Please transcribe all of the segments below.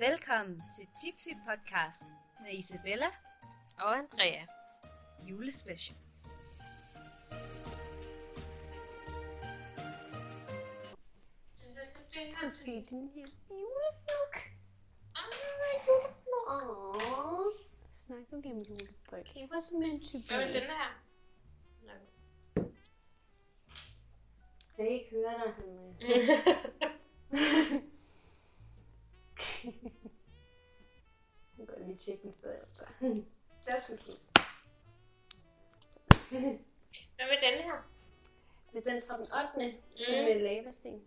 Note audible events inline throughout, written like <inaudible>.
Velkommen til Tipsy Podcast med Isabella Og Andrea. julespecial. Og se den her julefluk. Åh. Snakker vi om julebryg? Jeg var simpelthen type. Hvad med den her? Jeg kan ikke høre dig, Henrik. <laughs> Den stadig så. <laughs> Just in case. <laughs> Hvad med den her? Med den fra den 8. Mm. Den med lavasten.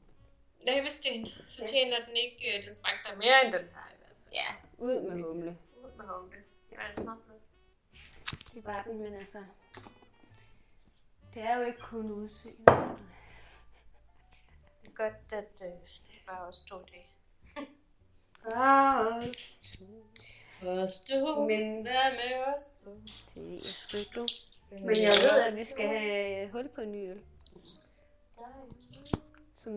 Lavesten. Fortjener den ikke, øh, den smagte mere end den her i hvert fald. Ja, ud med humle. Ud med humle. Det var en smag Det var den, men altså... Det er jo ikke kun udseende. Det er godt, at øh, det var også to dage. Fast. Forstå. Men Hvad med os to? det er sgu du. Men jeg ved, at vi skal have hul på en ny øl. Som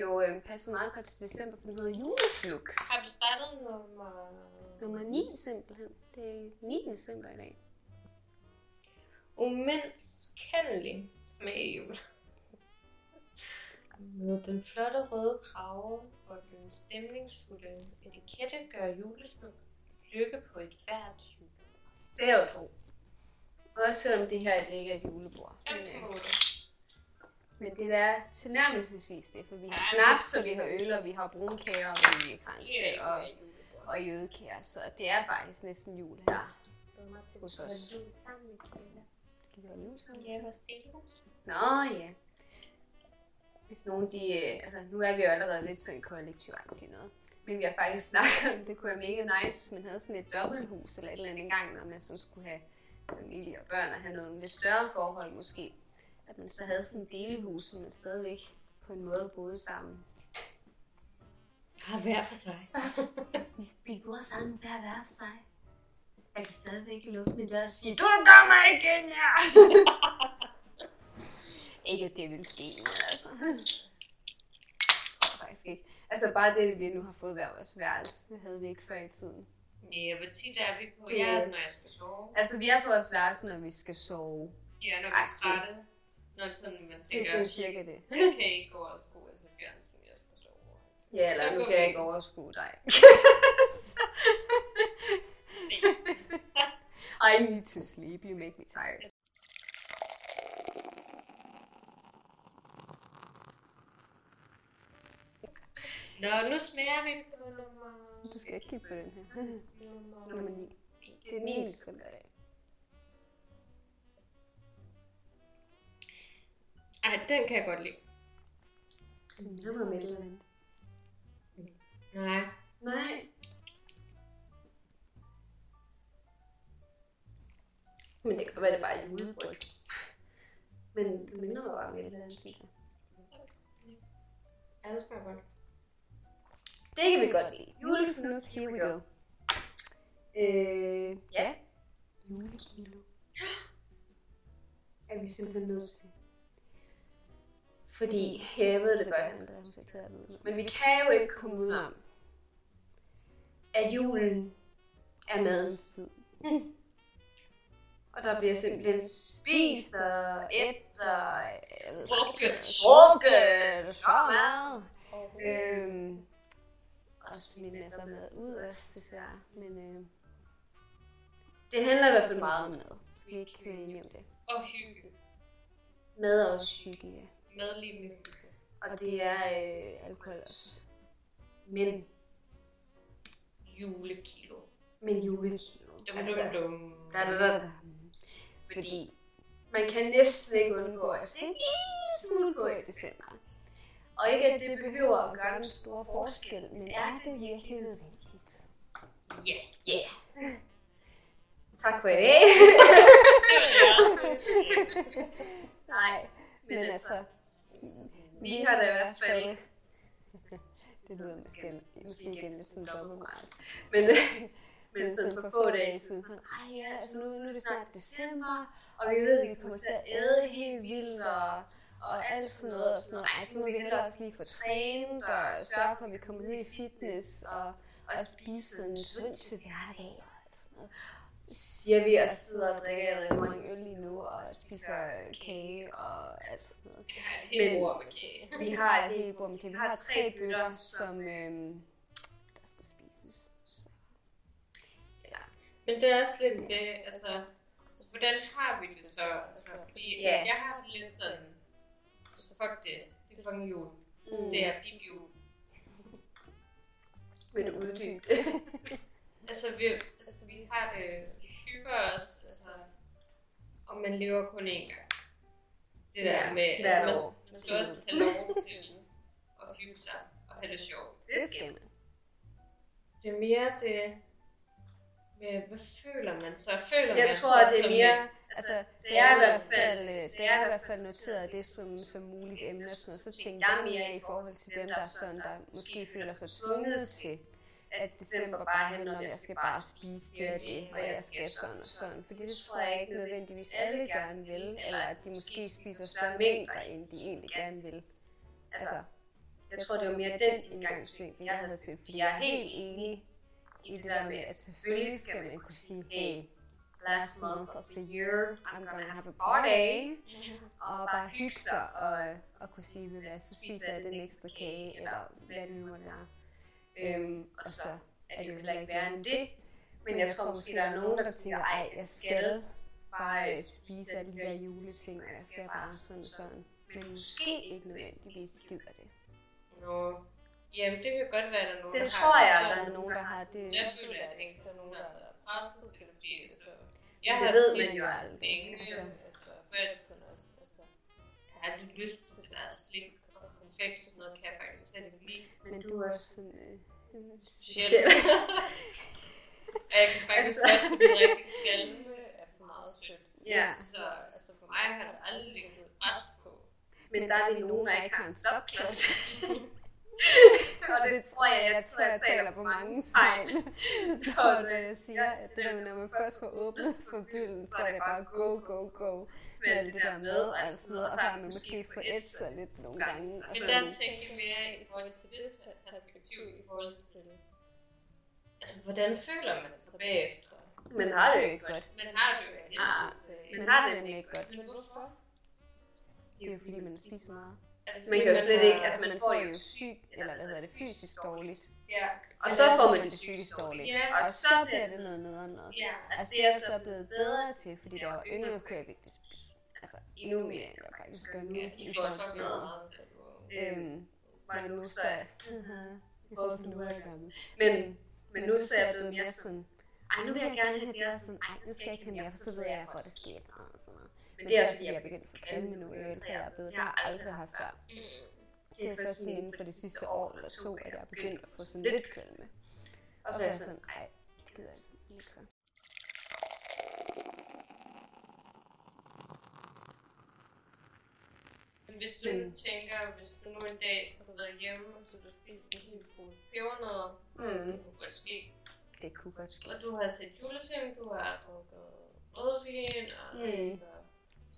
jo øh, passer meget godt til december, for den hedder julefluk. Har vi startet nummer... Nummer 9 simpelthen. Det er 9. december i dag. Umenneskendelig smag i jul. Med den flotte røde krave og den stemningsfulde etikette gør julesmuk lykke på et hvert jul. Det er jo to. Også selvom det her det ikke er et julebord. Men, øh, men det er tilnærmelsesvis det, for vi har snaps, og vi har øl, og vi har brunkager, og kranse, og, og jødekager, så det er faktisk næsten jul her. Hos os. skal vi holde jul sammen? Ja, vores delhus. Nå ja. Hvis nogen de, øh, altså nu er vi jo allerede lidt sådan kollektivagtige noget. Men vi har faktisk snakket om, det kunne være mega nice, hvis man havde sådan et dobbelthus eller et eller andet engang, når man sådan skulle have familie og børn og have nogle lidt større forhold måske. At man så havde sådan et delehus, så man stadigvæk på en måde boede sammen. Ja, hver for sig. <laughs> Vi, vi bor sammen hver hver sig. Jeg kan stadigvæk lukke min dør og sige, du kommer igen her! <laughs> ikke at det vil ske, men altså. <laughs> Jeg tror faktisk ikke. Altså bare det, vi nu har fået hver vores værelse, det havde vi ikke før i tiden. Ja, hvor tit er vi på Det- jer, når jeg skal sove? Altså vi er på vores værelse, når vi skal sove. Ja, når vi er trætte. Når det sådan, man Det er tænker, sådan cirka det. jeg kan ikke gå og skue til fjernsyn, jeg skal sove. Ja, Så eller nu kan jeg ikke overskue dig. <laughs> <laughs> I need to sleep, you make me tired. Nå, nu smager vi på nummer... Du skal ikke kigge på den her. Nummer... Nummer 9. Det er 9 december i dag. Ej, den kan jeg godt lide. Den minder mig om et eller andet. Nej. Nej. Men det kan være, det bare er julebryg. Men det minder mig bare om et eller andet, synes jeg. Ja, det smager godt. Det kan vi godt lide. Julefluk, here we go. Øh, ja. Julekilo. <gasps> Er vi simpelthen nødt til. Fordi, ja, jeg ved det godt. Men vi kan jo ikke komme ud om, at julen er madens tid. <laughs> Og der bliver simpelthen spist og et og Drukket. drukket, så meget. Øhm, også smidt masser af mad ud også, desværre. Men øh, det handler i hvert fald meget om mad. Skal vi ikke høre enige om det? Og hygge. Mad er også hygge, ja. Madlig med hygge. Og det er øh, alkohol også. Men, Julekilo. men julekilo. Dum, dum, dum. da, da, da, da. Fordi man kan næsten ikke undgå at se en lille smule på i december. Og ikke at det behøver at gøre den store forskel, men er det virkelig nødvendigt? Ja. Ja. Yeah. <laughs> Tak for i dag. Det. <laughs> Nej, men altså, vi har da i hvert fald... <laughs> Det lyder måske, måske igen næsten dobbelt meget. Men, men sådan for få dage siden, sådan, ej ja, altså nu, nu er det snart december, og vi ved, at vi kommer til at æde helt vildt, og, og alt sådan noget, og sådan noget. Ej, så må vi hellere også lige få trænet, og sørge for, at vi kommer ud i fitness, og, at spise en sund til hverdag og sådan noget. siger vi og sidder og drikker rigtig mange mange øl lige nu og spiser kage og alt sådan noget. Jeg har et helt Men- ord med kage. Vi har et helt bord med kage. Vi har tre bøtter, som øhm, Men det er også lidt det, altså, altså hvordan har vi det så? Altså, fordi Ja. jeg har det lidt sådan, altså fuck det, det er fucking jul. Mm. Det er pip jul. Vil du uddybe det? <laughs> Altså vi, altså, vi har det, vi hygger os, altså, og man lever kun én gang. Det der Ja, med, at man, man skal også have lov til at hygge sig og have det sjovt. Det skal man. Det er mere det med, hvad føler man så? Føler Jeg man tror, sig det er mere... lidt- Altså, Altså, det er i hvert fald, det er i hvert fald noteret det som, som muligt emne, og sådan noget. så tænker jeg mere i forhold til dem, der, er sådan, der måske føler sig tvunget til, at december bare handler om, at jeg skal bare spise det og det, og jeg skal sådan og sådan. Fordi det tror jeg ikke nødvendigvis alle gerne vil, eller at de måske spiser større mængder, end de egentlig gerne vil. Altså, jeg tror, det var mere den indgangsvinkel, jeg havde til, fordi jeg er helt enig i det der med, at selvfølgelig skal man kunne sige, hey, last month of the year, I'm gonna have a party, <laughs> og bare hygge sig, og, og kunne sige, hvad, så spiser jeg den ekstra kage, eller hvad det nu måtte være. Øhm, og så er det jo heller ikke værre end det. Men jeg tror måske, der er nogen, der tænker, ej, jeg skal bare øh, spise alle de der juleting, og jeg skal bare sådan sådan. Men måske ikke nødvendigvis gider det. Nå, jamen det kan godt være, at der er nogen, Det der tror har jeg, det Der er nogen, der har det. Jeg føler, at der ikke er nogen, der har været presset til det, så... Jeg Det har ved man jo aldrig. længe, Altså. jeg har lidt lyst til det der slik og konfekt og sådan noget, kan jeg faktisk slet ikke lide. Men du er også sådan... Øh, og jeg kan faktisk Altså. godt blive rigtig kvalme af for meget sødt. Ja. Så altså, for mig har der aldrig ligget pres på. Men der er vi nogen, der ikke har en stopklods. <laughs> <laughs> og det tror jeg, jeg tror, jeg taler på mange. <laughs> <laughs> Og når jeg siger, at det der, når man først får åbnet for bylden, så er det bare go, go, go. Med alt det der med, og så videre, og så har man måske fået sig lidt nogle gange. Og Men så, der tænker jeg mere i forhold til det perspektiv, i forhold til Altså, hvordan føler man sig bagefter? Men har det jo ikke godt. Man har det jo ikke. Ah, Altså, Men har det nemlig ikke godt. Men hvorfor? det er jo fordi, man spiser meget. Det Man kan jo slet ikke, altså man Man får det jo sygt, eller hvad hedder det, fysisk dårligt. Ja, Og så får man det psykisk dårligt. Ja, Og så bliver det noget nederen noget. ja. Altså det er så blevet bedre til, fordi jeg var yngre, kunne jeg spise altså, endnu mere, end jeg faktisk gør nu. Ja, de får så meget. Øhm, hvor nu så er. Men, men nu så er jeg blevet mere sådan, ej nu vil jeg gerne have det og sådan, ej, nu skal jeg ikke have mere, for så ved jeg, får det skidt. Men det er også fordi, jeg er begyndt at få kvalme nu, jo ældre jeg er blevet. Det Jeg har har jeg aldrig haft før. Mm. Det er først sådan inden for det sidste år eller to, at jeg er begyndt at få sådan lidt kvalme. Og så er jeg sådan, ej, det gider jeg simpelthen ikke så. Men hvis du nu tænker, hvis du nu en dag skulle have været hjemme, og så du spist en hel pose pebernødder, mm, det kunne godt ske, Det kunne godt ske. og du har set julefilm, du har drukket rødvin, og Mm. altså,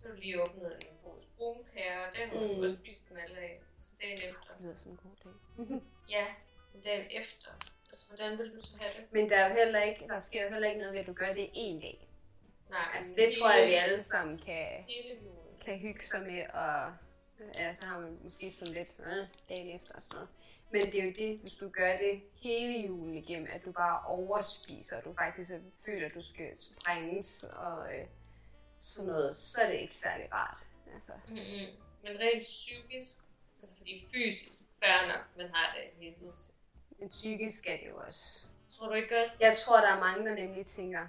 så har du lige åbnet en pose brunkager, og den har du Mm. også spist dem alle af. Så dagen efter. Det lyder som en god dag. <laughs> Ja, men dagen efter. Altså, hvordan vil du så have det? men der er jo heller ikke, der sker jo heller ikke noget ved, at du gør det en dag. Nej, Altså det tror jeg, vi alle sammen kan, kan hygge sig med, og ja, så har man måske sådan lidt øh, dagen efter og sådan noget. Men det er jo det, hvis du gør det hele julen igennem, at du bare overspiser, og du faktisk føler, at du skal sprænges og øh, sådan noget, så er det ikke særlig rart. Altså, Mm-hmm. Men rent psykisk, altså fordi fysisk, fair nok, man har det ud til. men psykisk er det jo også. Tror du ikke også? Jeg tror, der er mange, der nemlig tænker,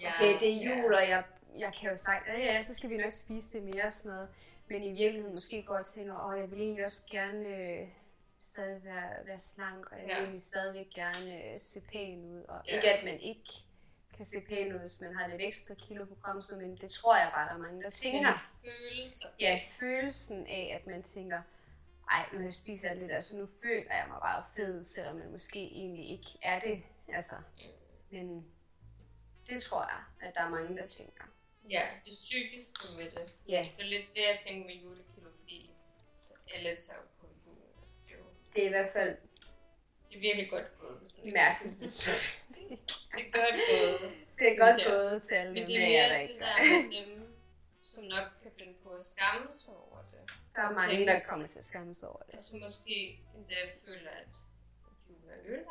Ja, okay, det er ja. jul, og jeg, jeg kan jo sagt, ja, ja, så skal vi nok spise det mere og sådan noget. Men i virkeligheden måske godt tænker, åh, jeg vil egentlig også gerne øh, stadig være, være slank, og jeg vil Ja. egentlig stadigvæk gerne øh, se pæn ud. Og Ja. ikke at man ikke kan se pæn ud, hvis man har lidt ekstra kilo på kroppen, men det tror jeg bare, der er mange, der tænker. Men følelser. Ja, følelsen af, at man tænker, ej, nu jeg det der, så nu føler jeg mig bare fed, selvom man måske egentlig ikke er det. Altså, men det tror jeg, at der er mange, der tænker. Ja, det psykiske med det. Ja, Det er lidt det, jeg tænker med julekilo, fordi altså, alle tager jo på julen. Altså, er Det er i hvert fald, det er virkelig godt gået, Mærkeligt. Det er godt gået. Det er godt gået alle Men dem, det er er mere det der med dem, som nok kan finde på at skamme sig over det. Der er mange, der kommer til at skamme sig over det. Altså måske endda føler, at.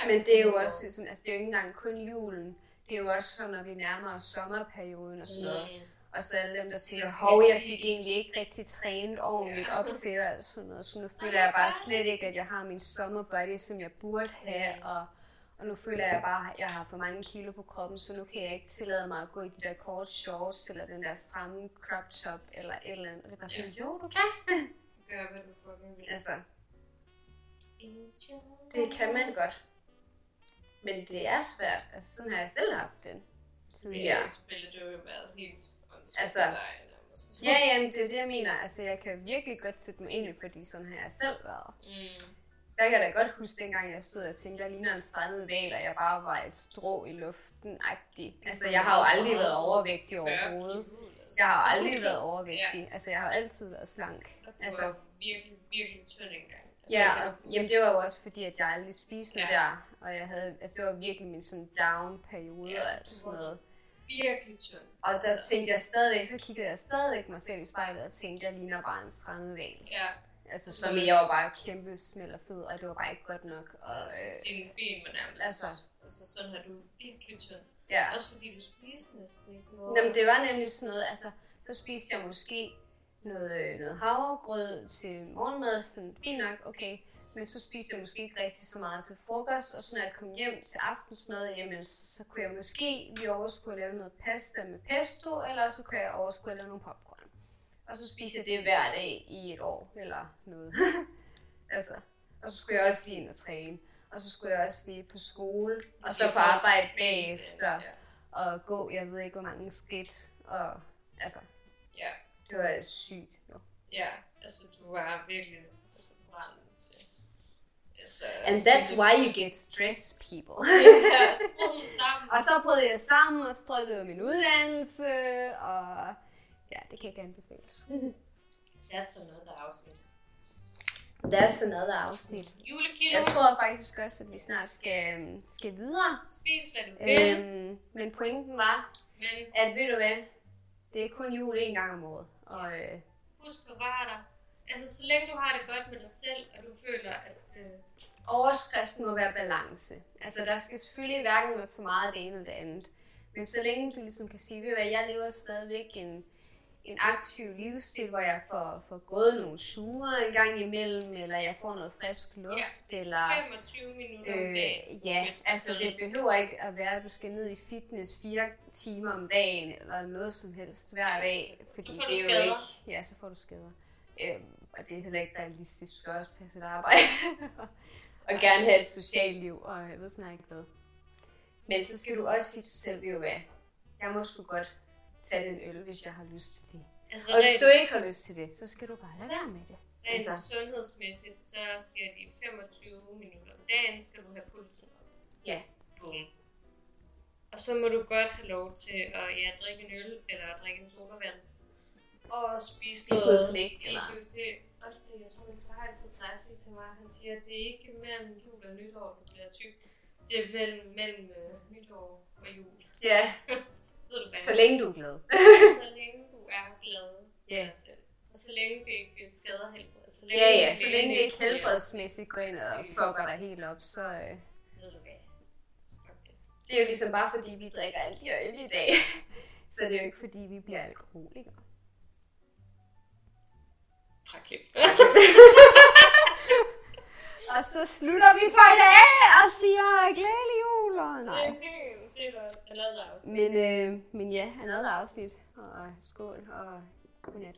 Men det er jo også sådan, altså det er jo ikke engang kun julen. Det er jo også sådan, når vi nærmer os sommerperioden og sådan noget. Mm. Og så alle dem, der tænker, hov, jeg fik egentlig ikke rigtig trænet ordentligt op til og sådan noget. Så nu føler jeg bare slet ikke, at jeg har min sommerbody, som jeg burde have. Og, og nu føler jeg bare, at jeg har for mange kilo på kroppen, så nu kan jeg ikke tillade mig at gå i de der korte shorts, eller den der stramme crop top, eller et eller andet. Og det er bare sådan, jo, du kan. <laughs> Gør, hvad du fucking vil. Altså, det kan man godt. Men det er svært. Altså, sådan har jeg selv haft det. tidligere. Ja, spillet det jo været helt Altså, nærmest. Ja, jamen, det er det, jeg mener. Altså, jeg kan virkelig godt sætte mig ind i, fordi sådan har jeg selv været. Mm. Jeg kan da godt huske, dengang jeg stod og tænkte, jeg ligner en strandet val, og jeg bare var et strå i luften -agtig. Altså, jeg har jo aldrig været overvægtig 40 overhovedet. altså. Jeg har jo aldrig været overvægtig. Altså, jeg har altid været slank. Altså- virkelig, virkelig tynd engang. Altså, Ja, og jamen, det var jo også fordi, at jeg aldrig spiste Ja. der. Og jeg havde, altså, det var virkelig min sådan down-periode Ja, og alt sådan noget. Virkelig tynd. Og der tænkte jeg stadigvæk, så kiggede jeg stadigvæk mig selv i spejlet og tænkte, jeg ligner bare en strandet val. Ja, Altså, som i, jeg var bare kæmpe smæld og fed, og det var bare ikke godt nok. Og, øh, dine ben var nærmest. altså. altså sådan har du virkelig tynd. ja. Også fordi du spiste næsten ikke noget. Jamen, det var nemlig sådan noget, altså, så spiste jeg måske noget, øh, noget havregrød til morgenmad, sådan, fint nok, okay. Men så spiste jeg måske ikke rigtig så meget til frokost, og så når jeg kom hjem til aftensmad, jamen, så kunne jeg måske lige overskue at lave noget pasta med pesto, eller så kunne jeg overskue at lave nogle popcorn. Og så spiste jeg det hver dag i et år, eller noget. <laughs> altså, og så skulle jeg også lige ind og træne. Og så skulle jeg også lige på skole, og så på arbejde bagefter og gå, jeg ved ikke hvor mange skridt, og altså, Ja. det var sygt. Jo. Ja, altså du var virkelig. Altså, And that's why you get stressed, people. Ja, <laughs> og så brød jeg sammen, og så droppede jeg min uddannelse, og ja, det kan ikke anbefales. <laughs> That's another afsnit. That's another afsnit. Julekilder. Jeg tror faktisk også, at vi snart skal, skal videre. Spis hvad du vil. Øhm, men pointen var, Men at ved du hvad, det er kun jul en gang om året. Og øh, husk at være der. Altså, så længe du har det godt med dig selv, og du føler, at... Øh, overskriften må være balance. Altså, der skal selvfølgelig hverken være for meget af det ene eller det andet. Men så længe du ligesom kan sige, hvad, jeg lever stadigvæk en, en aktiv livsstil, hvor jeg får, får gået nogle ture en gang imellem, eller jeg får noget frisk luft, ja. eller... 25 minutter om Øh, dagen. ja, hvis du altså det behøver ikke at være, at du skal ned i fitness fire timer om dagen, eller noget som helst hver dag, fordi får du det er jo skader. ikke, ja, så får du skader. Øhm, og det er heller ikke realistisk, du skal også passe et arbejde, <laughs> og gerne have et socialt liv, og jeg ved snart ikke hvad. Men så skal du også sige til dig selv, du hvad, jeg må sgu godt tage den øl, hvis jeg har lyst til det. Altså, Og hvis du ikke har lyst til det, så skal du bare lade være med det. rent altså- sundhedsmæssigt, så siger de 25 minutter om dagen, skal du have pulsen op. Ja. Boom. Og så må du godt have lov til at ja, drikke en øl, eller drikke en sodavand. Og spise noget slik, eller-. Det er også det, jeg tror, min far altid plejer at sige til mig. Han siger, at det er ikke mellem jul og nytår, du bliver tyk. Det er vel mellem øh, nytår og jul. Ja, <laughs> Ved du hvad? <laughs> så længe du er glad. så længe du er glad Ja. selv. Og så længe det ikke skader helbred. Så Ja, ja, så længe det ikke helbredsmæssigt går ind og fucker dig helt op, så øh, Ved du hvad? Det. er jo ligesom bare fordi, vi drikker de her øl i dag. så det er jo ikke fordi, vi bliver alkoholikere. Fraklip. <laughs> Og så slutter vi for i dag og siger glædelig jul og nej. Det var another afsnit. Men, øh, men ja, another afsnit. Og skål og godnat.